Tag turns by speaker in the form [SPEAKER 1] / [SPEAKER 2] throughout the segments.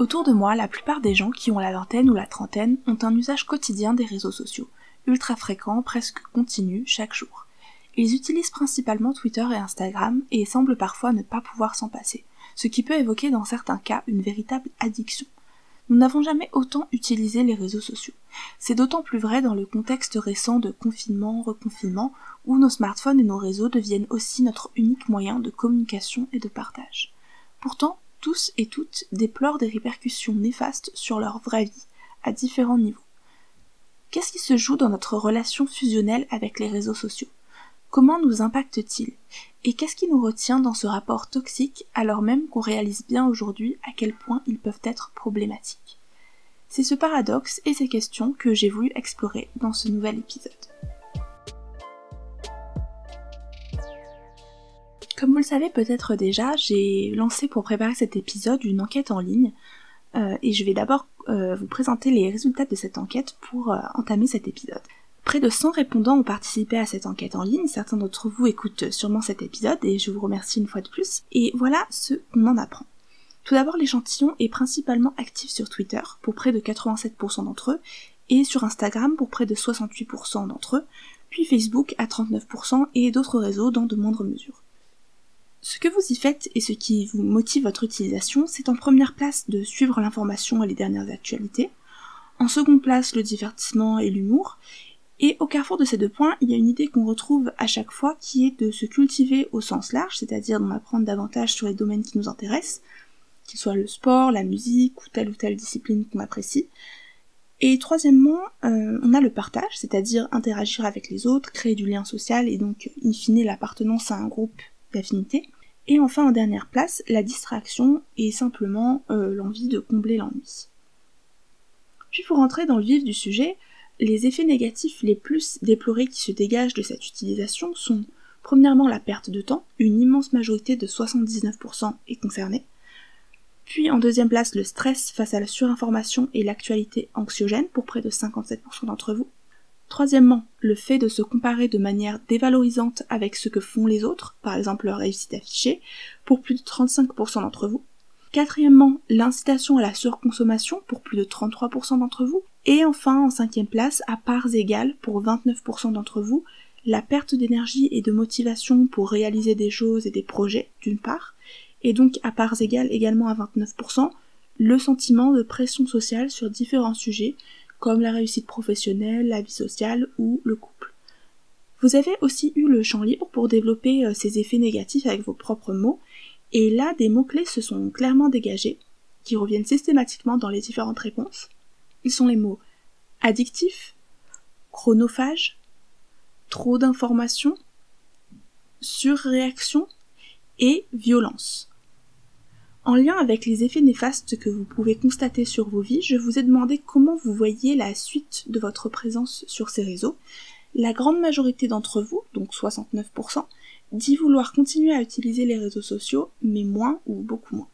[SPEAKER 1] Autour de moi, la plupart des gens qui ont la vingtaine ou la trentaine ont un usage quotidien des réseaux sociaux, ultra fréquent, presque continu, chaque jour. Ils utilisent principalement Twitter et Instagram et semblent parfois ne pas pouvoir s'en passer, ce qui peut évoquer dans certains cas une véritable addiction. Nous n'avons jamais autant utilisé les réseaux sociaux. C'est d'autant plus vrai dans le contexte récent de confinement, reconfinement, où nos smartphones et nos réseaux deviennent aussi notre unique moyen de communication et de partage. Pourtant, tous et toutes déplorent des répercussions néfastes sur leur vraie vie, à différents niveaux. Qu'est-ce qui se joue dans notre relation fusionnelle avec les réseaux sociaux? Comment nous impactent-ils Et qu'est-ce qui nous retient dans ce rapport toxique alors même qu'on réalise bien aujourd'hui à quel point ils peuvent être problématiques? C'est ce paradoxe et ces questions que j'ai voulu explorer dans ce nouvel épisode. Comme vous le savez peut-être déjà, j'ai lancé pour préparer cet épisode une enquête en ligne euh, et je vais d'abord euh, vous présenter les résultats de cette enquête pour euh, entamer cet épisode. Près de 100 répondants ont participé à cette enquête en ligne, certains d'entre vous écoutent sûrement cet épisode et je vous remercie une fois de plus, et voilà ce qu'on en apprend. Tout d'abord l'échantillon est principalement actif sur Twitter pour près de 87% d'entre eux et sur Instagram pour près de 68% d'entre eux, puis Facebook à 39% et d'autres réseaux dans de moindres mesures. Ce que vous y faites et ce qui vous motive votre utilisation, c'est en première place de suivre l'information et les dernières actualités, en seconde place le divertissement et l'humour, et au carrefour de ces deux points, il y a une idée qu'on retrouve à chaque fois qui est de se cultiver au sens large, c'est-à-dire d'en apprendre davantage sur les domaines qui nous intéressent, qu'il soit le sport, la musique ou telle ou telle discipline qu'on apprécie. Et troisièmement, euh, on a le partage, c'est-à-dire interagir avec les autres, créer du lien social et donc in fine l'appartenance à un groupe d'affinité. Et enfin en dernière place, la distraction et simplement euh, l'envie de combler l'ennui. Puis pour entrer dans le vif du sujet, les effets négatifs les plus déplorés qui se dégagent de cette utilisation sont premièrement la perte de temps, une immense majorité de 79% est concernée, puis en deuxième place le stress face à la surinformation et l'actualité anxiogène pour près de 57% d'entre vous, Troisièmement, le fait de se comparer de manière dévalorisante avec ce que font les autres, par exemple leur réussite affichée, pour plus de 35% d'entre vous. Quatrièmement, l'incitation à la surconsommation pour plus de 33% d'entre vous. Et enfin, en cinquième place, à parts égales pour 29% d'entre vous, la perte d'énergie et de motivation pour réaliser des choses et des projets, d'une part, et donc à parts égales également à 29%, le sentiment de pression sociale sur différents sujets, comme la réussite professionnelle, la vie sociale ou le couple. Vous avez aussi eu le champ libre pour développer euh, ces effets négatifs avec vos propres mots, et là des mots-clés se sont clairement dégagés, qui reviennent systématiquement dans les différentes réponses. Ils sont les mots addictif, chronophage, trop d'informations, surréaction et violence. En lien avec les effets néfastes que vous pouvez constater sur vos vies, je vous ai demandé comment vous voyez la suite de votre présence sur ces réseaux. La grande majorité d'entre vous, donc 69%, dit vouloir continuer à utiliser les réseaux sociaux, mais moins ou beaucoup moins,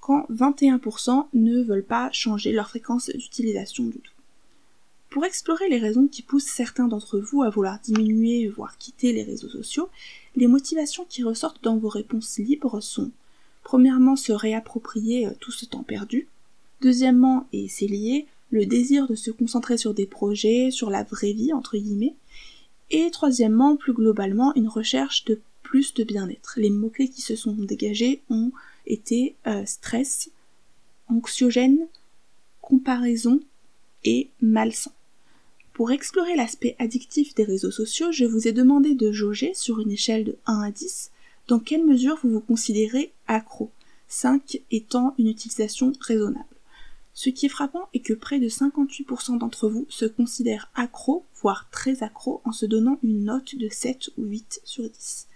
[SPEAKER 1] quand 21% ne veulent pas changer leur fréquence d'utilisation du tout. Pour explorer les raisons qui poussent certains d'entre vous à vouloir diminuer, voire quitter les réseaux sociaux, les motivations qui ressortent dans vos réponses libres sont Premièrement, se réapproprier euh, tout ce temps perdu. Deuxièmement, et c'est lié, le désir de se concentrer sur des projets, sur la vraie vie, entre guillemets. Et troisièmement, plus globalement, une recherche de plus de bien-être. Les mots-clés qui se sont dégagés ont été euh, stress, anxiogène, comparaison et malsain. Pour explorer l'aspect addictif des réseaux sociaux, je vous ai demandé de jauger sur une échelle de 1 à 10 dans quelle mesure vous vous considérez accro 5 étant une utilisation raisonnable. Ce qui est frappant est que près de 58% d'entre vous se considèrent accro, voire très accro, en se donnant une note de 7 ou 8 sur 10.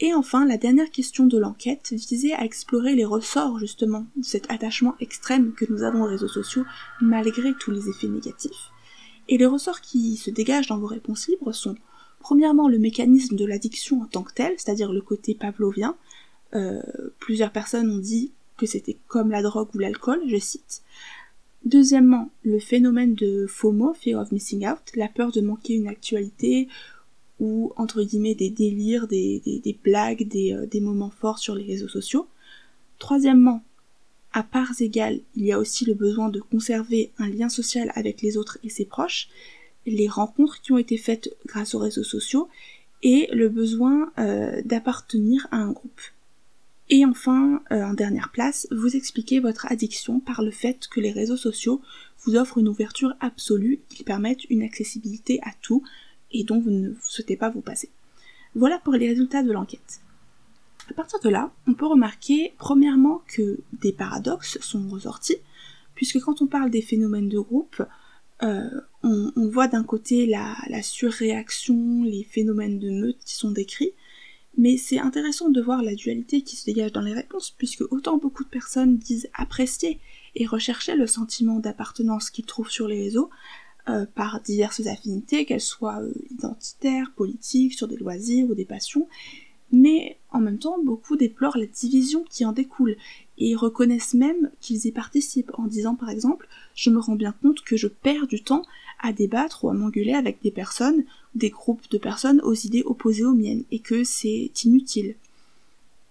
[SPEAKER 1] Et enfin, la dernière question de l'enquête visait à explorer les ressorts justement de cet attachement extrême que nous avons aux réseaux sociaux malgré tous les effets négatifs. Et les ressorts qui se dégagent dans vos réponses libres sont Premièrement, le mécanisme de l'addiction en tant que tel, c'est-à-dire le côté pavlovien. Euh, plusieurs personnes ont dit que c'était comme la drogue ou l'alcool, je cite. Deuxièmement, le phénomène de FOMO, Fear of Missing Out, la peur de manquer une actualité ou entre guillemets des délires, des, blagues, des, euh, des moments forts sur les réseaux sociaux. Troisièmement, à parts égales, il y a aussi le besoin de conserver un lien social avec les autres et ses proches, les rencontres qui ont été faites grâce aux réseaux sociaux, et le besoin euh, d'appartenir à un groupe. Et enfin, euh, en dernière place, vous expliquez votre addiction par le fait que les réseaux sociaux vous offrent une ouverture absolue, qu'ils permettent une accessibilité à tout, et dont vous ne souhaitez pas vous passer. Voilà pour les résultats de l'enquête. À partir de là, on peut remarquer premièrement que des paradoxes sont ressortis, puisque quand on parle des phénomènes de groupe, euh, on, voit d'un côté la, la, surréaction, les phénomènes de meute qui sont décrits, mais c'est intéressant de voir la dualité qui se dégage dans les réponses, puisque autant beaucoup de personnes disent apprécier et rechercher le sentiment d'appartenance qu'ils trouvent sur les réseaux, euh, par diverses affinités, qu'elles soient euh, identitaires, politiques, sur des loisirs ou des passions, mais en même temps beaucoup déplorent la division qui en découle et reconnaissent même qu'ils y participent en disant par exemple je me rends bien compte que je perds du temps à débattre ou à m'engueuler avec des personnes, des groupes de personnes aux idées opposées aux miennes et que c'est inutile.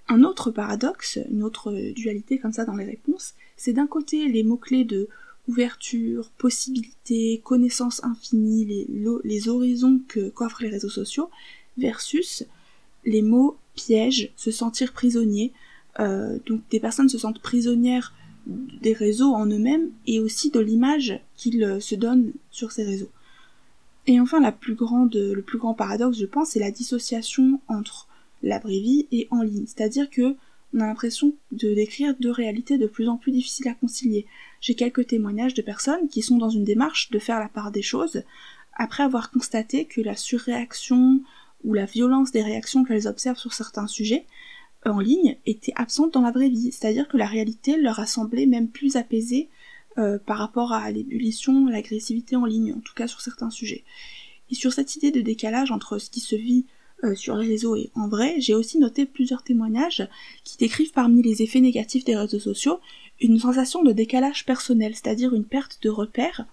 [SPEAKER 1] Un autre paradoxe, une autre dualité comme ça dans les réponses, c'est d'un côté les mots-clés de ouverture, possibilité, connaissance infinie, les, horizons que qu'offrent les réseaux sociaux, versus les mots piège, se sentir prisonnier. Euh, donc des personnes se sentent prisonnières des réseaux en eux-mêmes et aussi de l'image qu'ils se donnent sur ces réseaux. Et enfin, le plus grand paradoxe, je pense, c'est la dissociation entre la vraie vie et en ligne. C'est-à-dire que on a l'impression de décrire deux réalités de plus en plus difficiles à concilier. J'ai quelques témoignages de personnes qui sont dans une démarche de faire la part des choses, après avoir constaté que la surréaction ou la violence des réactions qu'elles observent sur certains sujets euh, en ligne était absente dans la vraie vie, c'est-à-dire que la réalité leur a semblé même plus apaisée euh, par rapport à l'ébullition, l'agressivité en ligne, en tout cas sur certains sujets. Et sur cette idée de décalage entre ce qui se vit euh, sur les réseaux et en vrai, j'ai aussi noté plusieurs témoignages qui décrivent parmi les effets négatifs des réseaux sociaux une sensation de décalage personnel, c'est-à-dire une perte de repère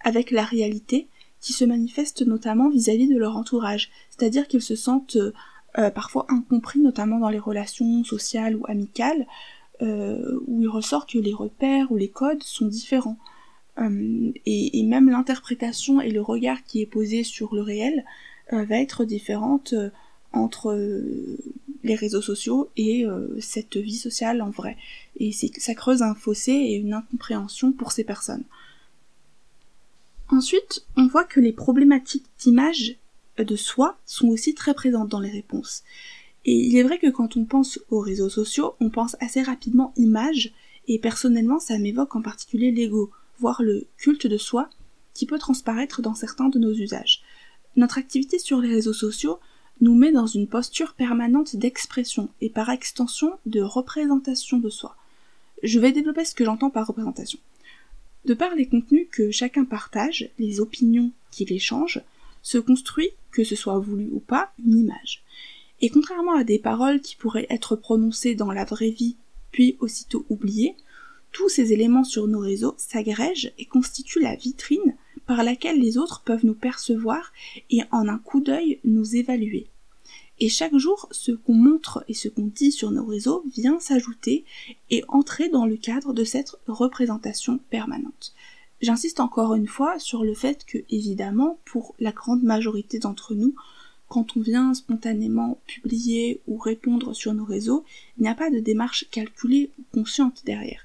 [SPEAKER 1] avec la réalité qui se manifeste notamment vis-à-vis de leur entourage, c'est-à-dire qu'ils se sentent euh, parfois incompris, notamment dans les relations sociales ou amicales, euh, où il ressort que les repères ou les codes sont différents. Et, et, même l'interprétation et le regard qui est posé sur le réel va être différente entre les réseaux sociaux et cette vie sociale en vrai. Et ça creuse un fossé et une incompréhension pour ces personnes. Ensuite, on voit que les problématiques d'image de soi sont aussi très présentes dans les réponses. Et il est vrai que quand on pense aux réseaux sociaux, on pense assez rapidement image, et personnellement ça m'évoque en particulier l'ego, voire le culte de soi, qui peut transparaître dans certains de nos usages. Notre activité sur les réseaux sociaux nous met dans une posture permanente d'expression et par extension de représentation de soi. Je vais développer ce que j'entends par représentation. De par les contenus que chacun partage, les opinions qu'il échange, se construit, que ce soit voulu ou pas, une image. Et contrairement à des paroles qui pourraient être prononcées dans la vraie vie, puis aussitôt oubliées, tous ces éléments sur nos réseaux s'agrègent et constituent la vitrine par laquelle les autres peuvent nous percevoir et en un coup d'œil nous évaluer. Et chaque jour, ce qu'on montre et ce qu'on dit sur nos réseaux vient s'ajouter et entrer dans le cadre de cette représentation permanente. J'insiste encore une fois sur le fait que, évidemment, pour la grande majorité d'entre nous, quand on vient spontanément publier ou répondre sur nos réseaux, il n'y a pas de démarche calculée ou consciente derrière.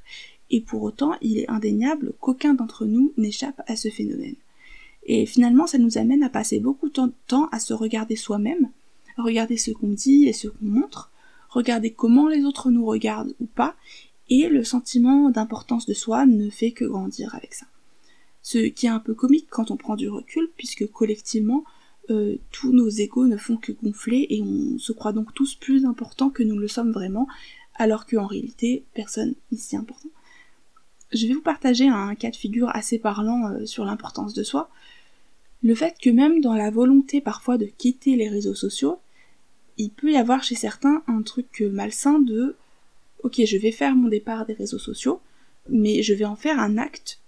[SPEAKER 1] Et pour autant, il est indéniable qu'aucun d'entre nous n'échappe à ce phénomène. Et finalement, ça nous amène à passer beaucoup de temps à se regarder soi-même, regarder ce qu'on dit et ce qu'on montre, regarder comment les autres nous regardent ou pas, et le sentiment d'importance de soi ne fait que grandir avec ça. Ce qui est un peu comique quand on prend du recul, puisque collectivement, euh, tous nos égaux ne font que gonfler et on se croit donc tous plus importants que nous le sommes vraiment, alors qu'en réalité, personne ici important. Je vais vous partager un cas de figure assez parlant euh, sur l'importance de soi. Le fait que même dans la volonté parfois de quitter les réseaux sociaux, il peut y avoir chez certains un truc malsain de ok je vais faire mon départ des réseaux sociaux, mais je vais en faire un acte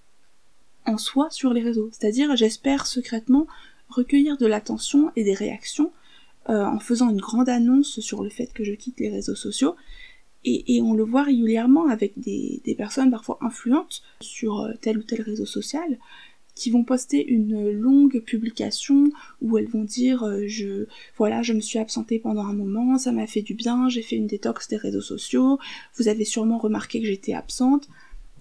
[SPEAKER 1] en soi sur les réseaux. C'est-à-dire j'espère secrètement recueillir de l'attention et des réactions euh, en faisant une grande annonce sur le fait que je quitte les réseaux sociaux. Et, on le voit régulièrement avec des, personnes parfois influentes sur euh, tel ou tel réseau social qui vont poster une longue publication où elles vont dire euh, je voilà je me suis absentée pendant un moment ça m'a fait du bien j'ai fait une détox des réseaux sociaux vous avez sûrement remarqué que j'étais absente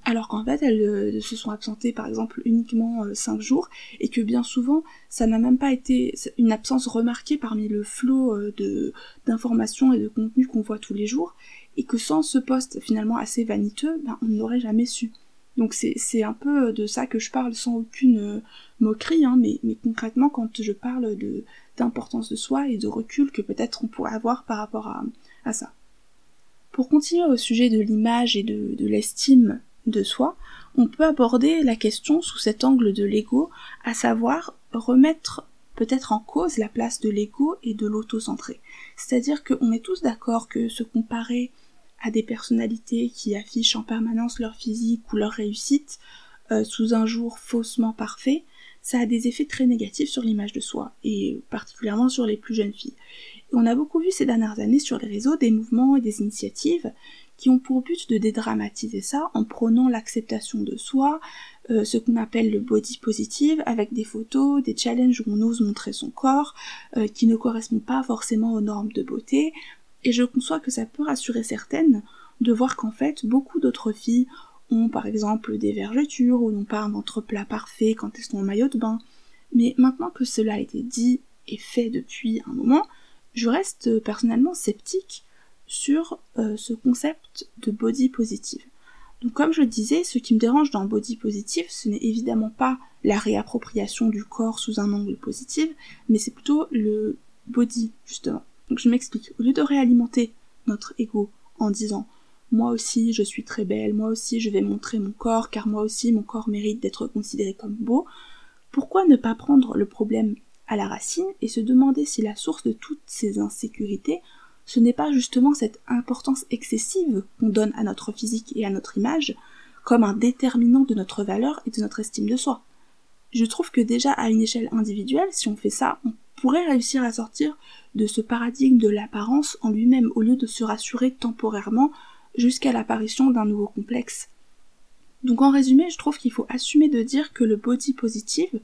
[SPEAKER 1] alors qu'en fait elles euh, se sont absentées par exemple uniquement 5 jours et que bien souvent ça n'a même pas été une absence remarquée parmi le flot de d'informations et de contenus qu'on voit tous les jours et que sans ce poste finalement assez vaniteux, ben, on n'aurait jamais su. Donc c'est un peu de ça que je parle sans aucune euh, moquerie, hein, mais, mais, concrètement quand je parle de d'importance de soi et de recul que peut-être on pourrait avoir par rapport à, ça. Pour continuer au sujet de l'image et de l'estime de soi, on peut aborder la question sous cet angle de l'ego, à savoir remettre peut-être en cause la place de l'ego et de l'auto-centré. C'est-à-dire qu'on est tous d'accord que se comparer à des personnalités qui affichent en permanence leur physique ou leur réussite euh, sous un jour faussement parfait, ça a des effets très négatifs sur l'image de soi, et particulièrement sur les plus jeunes filles. On a beaucoup vu ces dernières années sur les réseaux des mouvements et des initiatives qui ont pour but de dédramatiser ça en prônant l'acceptation de soi, euh, ce qu'on appelle le body positive, avec des photos, des challenges où on ose montrer son corps, euh, qui ne correspondent pas forcément aux normes de beauté, et je conçois que ça peut rassurer certaines de voir qu'en fait beaucoup d'autres filles ont par exemple des vergetures ou n'ont pas un ventre plat parfait quand elles sont en maillot de bain. Mais maintenant que cela a été dit et fait depuis un moment, je reste personnellement sceptique sur euh, ce concept de body positive. Donc comme je le disais, ce qui me dérange dans body positive, ce n'est évidemment pas la réappropriation du corps sous un angle positif, mais c'est plutôt le body justement. Donc je m'explique. Au lieu de réalimenter notre ego en disant moi aussi je suis très belle, moi aussi je vais montrer mon corps car moi aussi mon corps mérite d'être considéré comme beau, pourquoi ne pas prendre le problème à la racine et se demander si la source de toutes ces insécurités ce n'est pas justement cette importance excessive qu'on donne à notre physique et à notre image comme un déterminant de notre valeur et de notre estime de soi. Je trouve que déjà à une échelle individuelle, si on fait ça, on pourrait réussir à sortir de ce paradigme de l'apparence en lui-même au lieu de se rassurer temporairement jusqu'à l'apparition d'un nouveau complexe. Donc en résumé, je trouve qu'il faut assumer de dire que le body positive,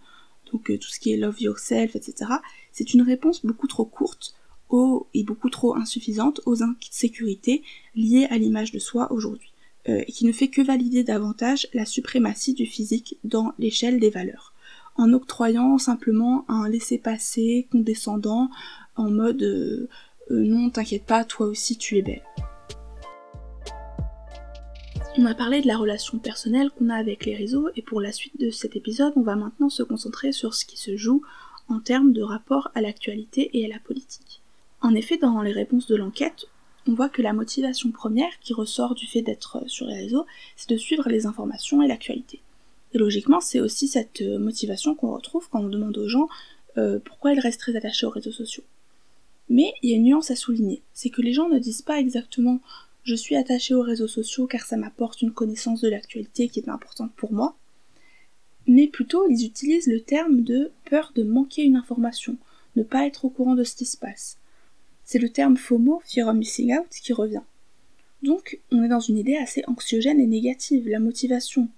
[SPEAKER 1] donc euh, tout ce qui est love yourself, etc., c'est une réponse beaucoup trop courte aux, et beaucoup trop insuffisante aux insécurités liées à l'image de soi aujourd'hui, euh, et qui ne fait que valider davantage la suprématie du physique dans l'échelle des valeurs en octroyant simplement un laisser-passer condescendant en mode euh, euh, non t'inquiète pas, toi aussi tu es belle. On a parlé de la relation personnelle qu'on a avec les réseaux et pour la suite de cet épisode, on va maintenant se concentrer sur ce qui se joue en termes de rapport à l'actualité et à la politique. En effet, dans les réponses de l'enquête, on voit que la motivation première qui ressort du fait d'être sur les réseaux, c'est de suivre les informations et l'actualité. Et logiquement, c'est aussi cette euh, motivation qu'on retrouve quand on demande aux gens euh, pourquoi ils restent très attachés aux réseaux sociaux. Mais il y a une nuance à souligner, c'est que les gens ne disent pas exactement je suis attaché aux réseaux sociaux car ça m'apporte une connaissance de l'actualité qui est importante pour moi, mais plutôt ils utilisent le terme de peur de manquer une information, ne pas être au courant de ce qui se passe. C'est le terme FOMO, Fear of Missing Out, qui revient. Donc on est dans une idée assez anxiogène et négative, la motivation,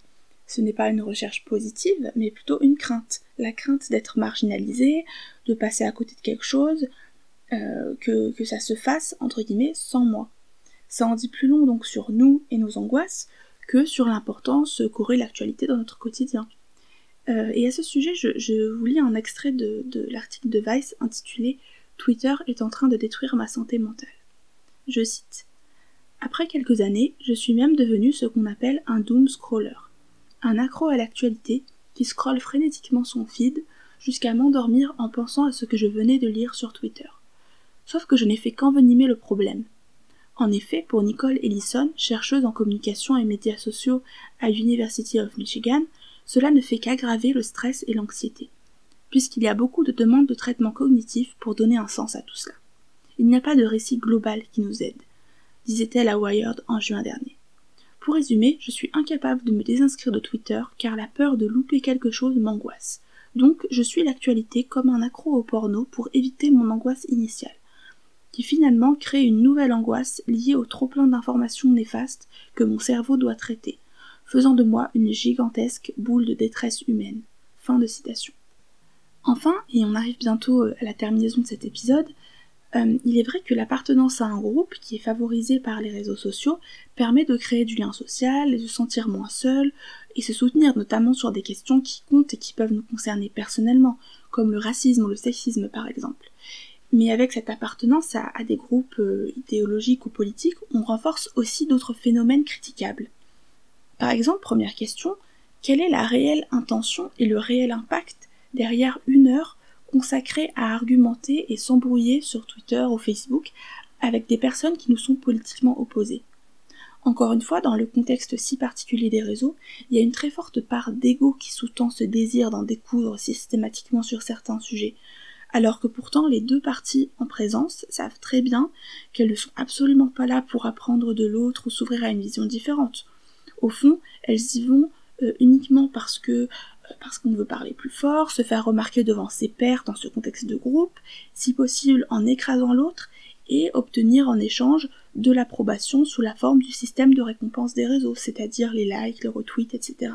[SPEAKER 1] ce n'est pas une recherche positive, mais plutôt une crainte. La crainte d'être marginalisé, de passer à côté de quelque chose, euh, que, ça se fasse, entre guillemets, sans moi. Ça en dit plus long donc sur nous et nos angoisses que sur l'importance qu'aurait l'actualité dans notre quotidien. Euh, et à ce sujet, je, vous lis un extrait de, l'article de Vice intitulé Twitter est en train de détruire ma santé mentale. Je cite Après quelques années, je suis même devenu ce qu'on appelle un doom scroller un accro à l'actualité qui scrolle frénétiquement son feed jusqu'à m'endormir en pensant à ce que je venais de lire sur Twitter. Sauf que je n'ai fait qu'envenimer le problème. En effet, pour Nicole Ellison, chercheuse en communication et médias sociaux à University of Michigan, cela ne fait qu'aggraver le stress et l'anxiété, puisqu'il y a beaucoup de demandes de traitement cognitif pour donner un sens à tout cela. Il n'y a pas de récit global qui nous aide, disait-elle à Wired en juin dernier. Pour résumer, je suis incapable de me désinscrire de Twitter car la peur de louper quelque chose m'angoisse. Donc je suis l'actualité comme un accro au porno pour éviter mon angoisse initiale. qui finalement crée une nouvelle angoisse liée au trop-plein d'informations néfastes que mon cerveau doit traiter, faisant de moi une gigantesque boule de détresse humaine. Fin de citation. Enfin, et on arrive bientôt euh, à la terminaison de cet épisode, euh, il est vrai que l'appartenance à un groupe qui est favorisé par les réseaux sociaux permet de créer du lien social, de se sentir moins seul et se soutenir notamment sur des questions qui comptent et qui peuvent nous concerner personnellement, comme le racisme ou le sexisme par exemple. Mais avec cette appartenance à, des groupes euh, idéologiques ou politiques, on renforce aussi d'autres phénomènes critiquables. Par exemple, première question, quelle est la réelle intention et le réel impact derrière une heure consacrée à argumenter et s'embrouiller sur Twitter ou Facebook avec des personnes qui nous sont politiquement opposées encore une fois, dans le contexte si particulier des réseaux, il y a une très forte part d'ego qui sous-tend ce désir d'en découvrir systématiquement sur certains sujets, alors que pourtant les deux parties en présence savent très bien qu'elles ne sont absolument pas là pour apprendre de l'autre ou s'ouvrir à une vision différente. Au fond, elles y vont euh, uniquement parce que parce qu'on veut parler plus fort, se faire remarquer devant ses pairs dans ce contexte de groupe, si possible en écrasant l'autre, et obtenir en échange de l'approbation sous la forme du système de récompense des réseaux, c'est-à-dire les likes, les retweets, etc.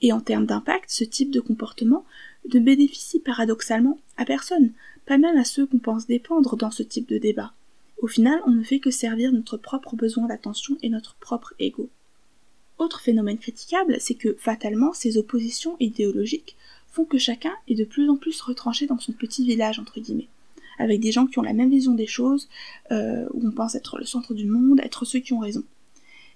[SPEAKER 1] Et en termes d'impact, ce type de comportement ne bénéficie paradoxalement à personne, pas même à ceux qu'on pense dépendre dans ce type de débat. Au final, on ne fait que servir notre propre besoin d'attention et notre propre ego. Autre phénomène critiquable, c'est que fatalement, ces oppositions idéologiques font que chacun est de plus en plus retranché dans son petit village, entre guillemets, avec des gens qui ont la même vision des choses, euh, où on pense être le centre du monde, être ceux qui ont raison.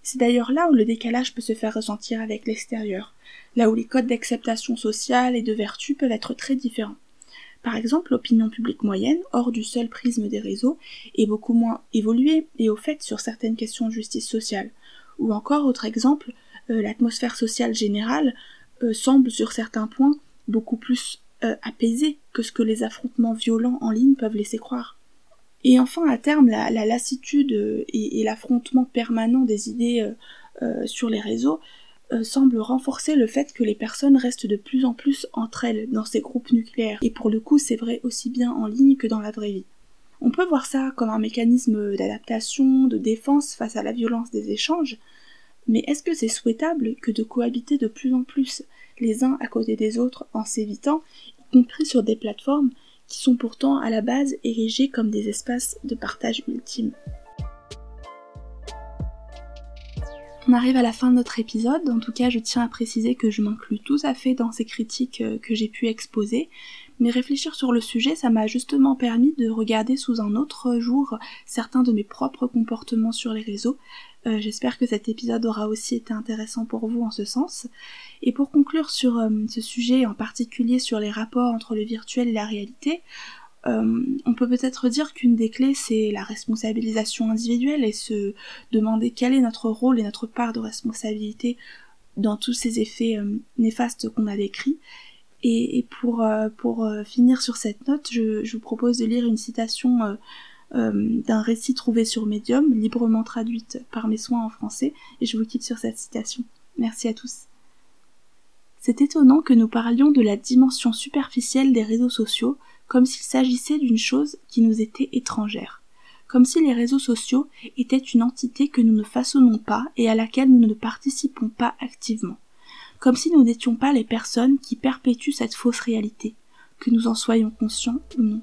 [SPEAKER 1] C'est d'ailleurs là où le décalage peut se faire ressentir avec l'extérieur, là où les codes d'acceptation sociale et de vertu peuvent être très différents. Par exemple, l'opinion publique moyenne, hors du seul prisme des réseaux, est beaucoup moins évoluée et au fait sur certaines questions de justice sociale. Ou encore, autre exemple, euh, l'atmosphère sociale générale euh, semble sur certains points beaucoup plus euh, apaisée que ce que les affrontements violents en ligne peuvent laisser croire. Et enfin, à terme, la, lassitude et, l'affrontement permanent des idées sur les réseaux semble renforcer le fait que les personnes restent de plus en plus entre elles dans ces groupes nucléaires. Et pour le coup, c'est vrai aussi bien en ligne que dans la vraie vie. On peut voir ça comme un mécanisme d'adaptation, de défense face à la violence des échanges, mais est-ce que c'est souhaitable que de cohabiter de plus en plus les uns à côté des autres en s'évitant, y compris sur des plateformes qui sont pourtant à la base érigées comme des espaces de partage ultime? On arrive à la fin de notre épisode, en tout cas je tiens à préciser que je m'inclus tout à fait dans ces critiques euh, que j'ai pu exposer, mais réfléchir sur le sujet, ça m'a justement permis de regarder sous un autre jour certains de mes propres comportements sur les réseaux. Euh, j'espère que cet épisode aura aussi été intéressant pour vous en ce sens. Et pour conclure sur euh, ce sujet, en particulier sur les rapports entre le virtuel et la réalité, euh, on peut peut-être dire qu'une des clés c'est la responsabilisation individuelle et se demander quel est notre rôle et notre part de responsabilité dans tous ces effets néfastes qu'on a décrits. Et, pour, euh, pour finir sur cette note, je, je, vous propose de lire une citation d'un récit trouvé sur Medium, librement traduite par mes soins en français, et je vous quitte sur cette citation. Merci à tous. C'est étonnant que nous parlions de la dimension superficielle des réseaux sociaux comme s'il s'agissait d'une chose qui nous était étrangère, comme si les réseaux sociaux étaient une entité que nous ne façonnons pas et à laquelle nous ne participons pas activement, comme si nous n'étions pas les personnes qui perpétuent cette fausse réalité, que nous en soyons conscients ou non.